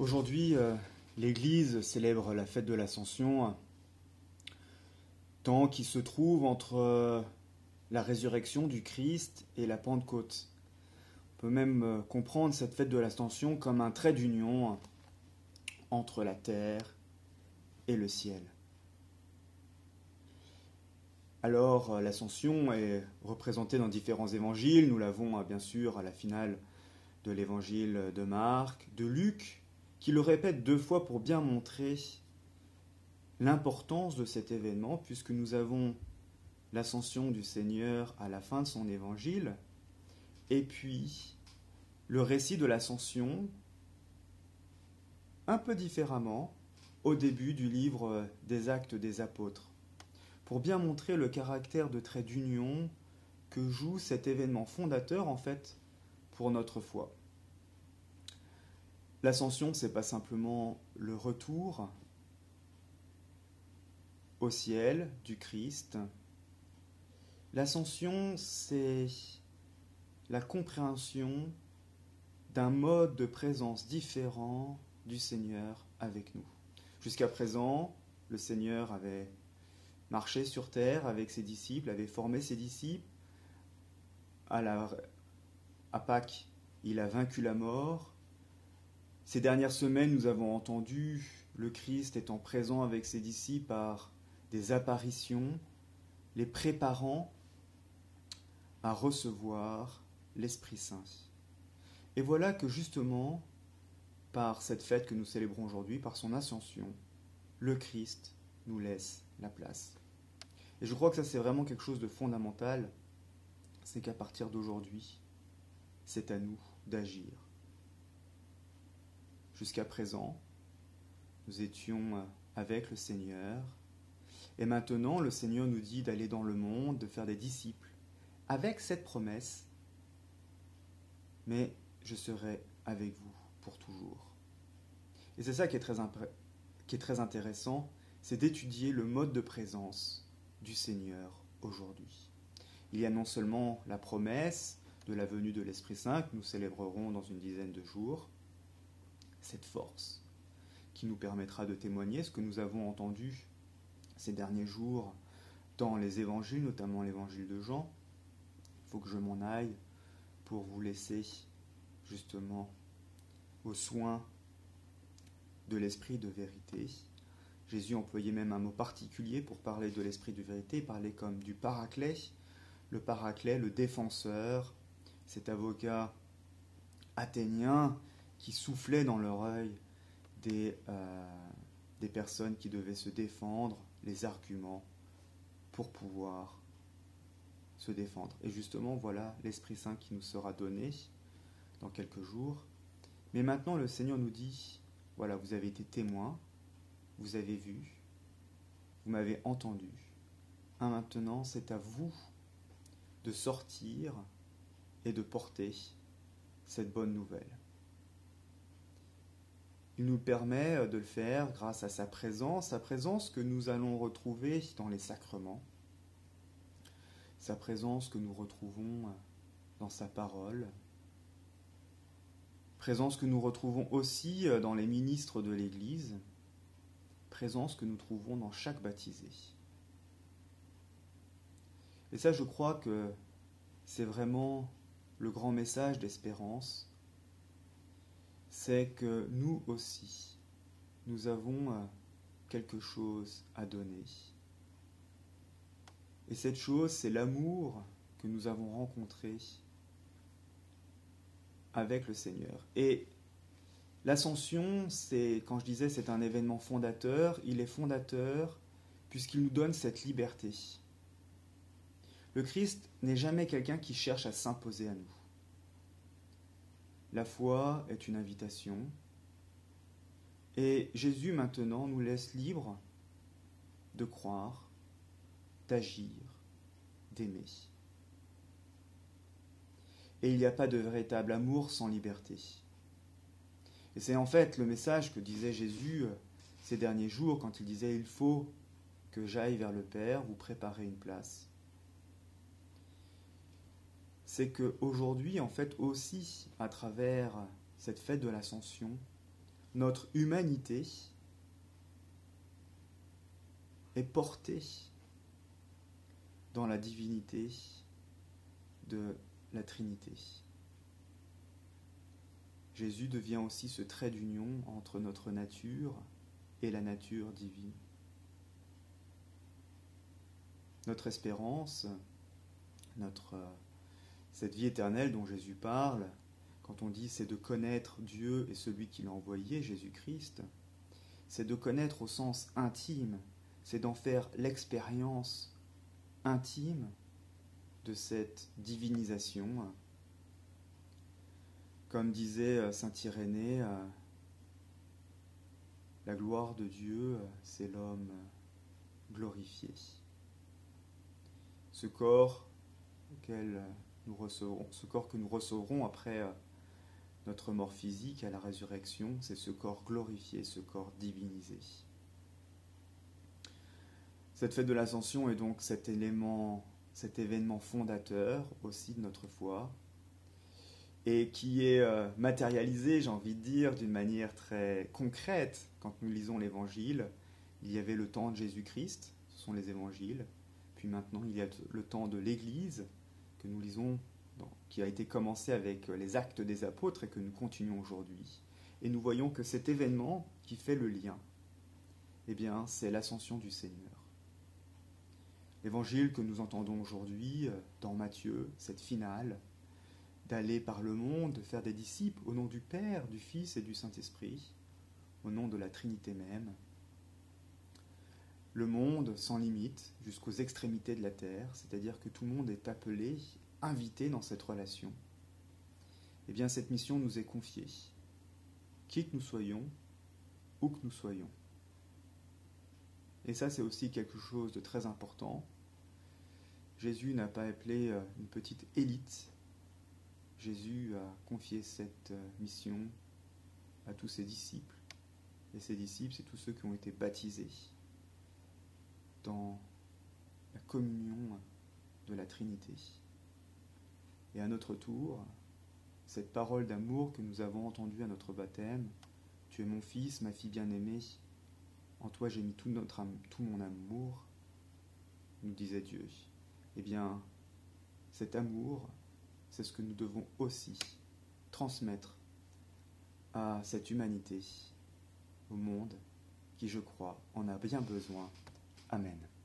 Aujourd'hui, euh, l'Église célèbre la fête de l'Ascension, temps qui se trouve entre euh, la résurrection du Christ et la Pentecôte. On peut même euh, comprendre cette fête de l'Ascension comme un trait d'union entre la terre et le ciel. Alors, l'ascension est représentée dans différents évangiles. Nous l'avons bien sûr à la finale de l'évangile de Marc, de Luc, qui le répète deux fois pour bien montrer l'importance de cet événement, puisque nous avons l'ascension du Seigneur à la fin de son évangile, et puis le récit de l'ascension, un peu différemment, au début du livre des actes des apôtres, pour bien montrer le caractère de trait d'union que joue cet événement fondateur, en fait, pour notre foi. L'ascension, c'est pas simplement le retour au ciel du Christ. L'ascension, c'est la compréhension d'un mode de présence différent du Seigneur avec nous. Jusqu'à présent, le Seigneur avait marché sur terre avec ses disciples, avait formé ses disciples. À, la, à Pâques, il a vaincu la mort, ces dernières semaines, nous avons entendu le Christ étant présent avec ses disciples par des apparitions, les préparant à recevoir l'Esprit Saint. Et voilà que justement, par cette fête que nous célébrons aujourd'hui, par son ascension, le Christ nous laisse la place. Et je crois que ça c'est vraiment quelque chose de fondamental, c'est qu'à partir d'aujourd'hui, c'est à nous d'agir Jusqu'à présent, nous étions avec le Seigneur. Et maintenant, le Seigneur nous dit d'aller dans le monde, de faire des disciples, avec cette promesse, mais je serai avec vous pour toujours. Et c'est ça qui est très, qui est très intéressant, c'est d'étudier le mode de présence du Seigneur aujourd'hui. Il y a non seulement la promesse de la venue de l'Esprit Saint que nous célébrerons dans une dizaine de jours, cette force qui nous permettra de témoigner ce que nous avons entendu ces derniers jours dans les évangiles, notamment l'évangile de Jean. Il faut que je m'en aille pour vous laisser justement aux soins de l'esprit de vérité. Jésus employait même un mot particulier pour parler de l'esprit de vérité, il parlait comme du paraclet, le paraclet, le défenseur, cet avocat athénien qui soufflaient dans leur œil des, euh, des personnes qui devaient se défendre, les arguments pour pouvoir se défendre. Et justement, voilà l'Esprit Saint qui nous sera donné dans quelques jours. Mais maintenant, le Seigneur nous dit, voilà, vous avez été témoins, vous avez vu, vous m'avez entendu. Ah, maintenant, c'est à vous de sortir et de porter cette bonne nouvelle. Il nous permet euh, de le faire grâce à sa présence, sa présence que nous allons retrouver dans les sacrements, sa présence que nous retrouvons euh, dans sa parole, présence que nous retrouvons aussi euh, dans les ministres de l'Église, présence que nous trouvons dans chaque baptisé. Et ça, je crois que c'est vraiment le grand message d'espérance c'est que nous aussi, nous avons euh, quelque chose à donner. Et cette chose, c'est l'amour que nous avons rencontré avec le Seigneur. Et l'ascension, c'est, quand je disais, c'est un événement fondateur, il est fondateur puisqu'il nous donne cette liberté. Le Christ n'est jamais quelqu'un qui cherche à s'imposer à nous. La foi est une invitation. Et Jésus maintenant nous laisse libres de croire, d'agir, d'aimer. Et il n'y a pas de véritable amour sans liberté. Et c'est en fait le message que disait Jésus euh, ces derniers jours quand il disait Il faut que j'aille vers le Père, vous préparer une place c'est que aujourd'hui, en fait, aussi, à travers cette fête de l'Ascension, notre humanité est portée dans la divinité de la Trinité. Jésus devient aussi ce trait d'union entre notre nature et la nature divine. Notre espérance, notre, cette vie éternelle dont Jésus parle, quand on dit c'est de connaître Dieu et celui qui l'a envoyé, Jésus-Christ, c'est de connaître au sens intime, c'est d'en faire l'expérience intime de cette divinisation. Comme disait euh, Saint Irénée, euh, la gloire de Dieu, euh, c'est l'homme glorifié. Ce corps auquel ce corps que nous recevrons après notre mort physique à la résurrection, c'est ce corps glorifié, ce corps divinisé. Cette fête de l'ascension est donc cet élément, cet événement fondateur aussi de notre foi, et qui est euh, matérialisé, j'ai envie de dire, d'une manière très concrète quand nous lisons l'Évangile. Il y avait le temps de Jésus-Christ, ce sont les Évangiles, puis maintenant il y a le temps de l'Église que nous lisons, qui a été commencé avec les actes des apôtres et que nous continuons aujourd'hui. Et nous voyons que cet événement qui fait le lien, eh bien, c'est l'ascension du Seigneur. L'évangile que nous entendons aujourd'hui euh, dans Matthieu, cette finale, d'aller par le monde, de faire des disciples au nom du Père, du Fils et du Saint-Esprit, au nom de la Trinité même. Le monde sans limite jusqu'aux extrémités de la terre, c'est-à-dire que tout le monde est appelé, invité dans cette relation. Eh bien, cette mission nous est confiée, qui que nous soyons, où que nous soyons. Et ça, c'est aussi quelque chose de très important. Jésus n'a pas appelé euh, une petite élite. Jésus a confié cette euh, mission à tous ses disciples. Et ses disciples, c'est tous ceux qui ont été baptisés dans la communion de la Trinité. Et à notre tour, cette parole d'amour que nous avons entendue à notre baptême, Tu es mon fils, ma fille bien-aimée, en toi j'ai mis tout, tout mon amour, nous disait Dieu. Eh bien, cet amour, c'est ce que nous devons aussi transmettre à cette humanité, au monde, qui, je crois, en a bien besoin. Amen.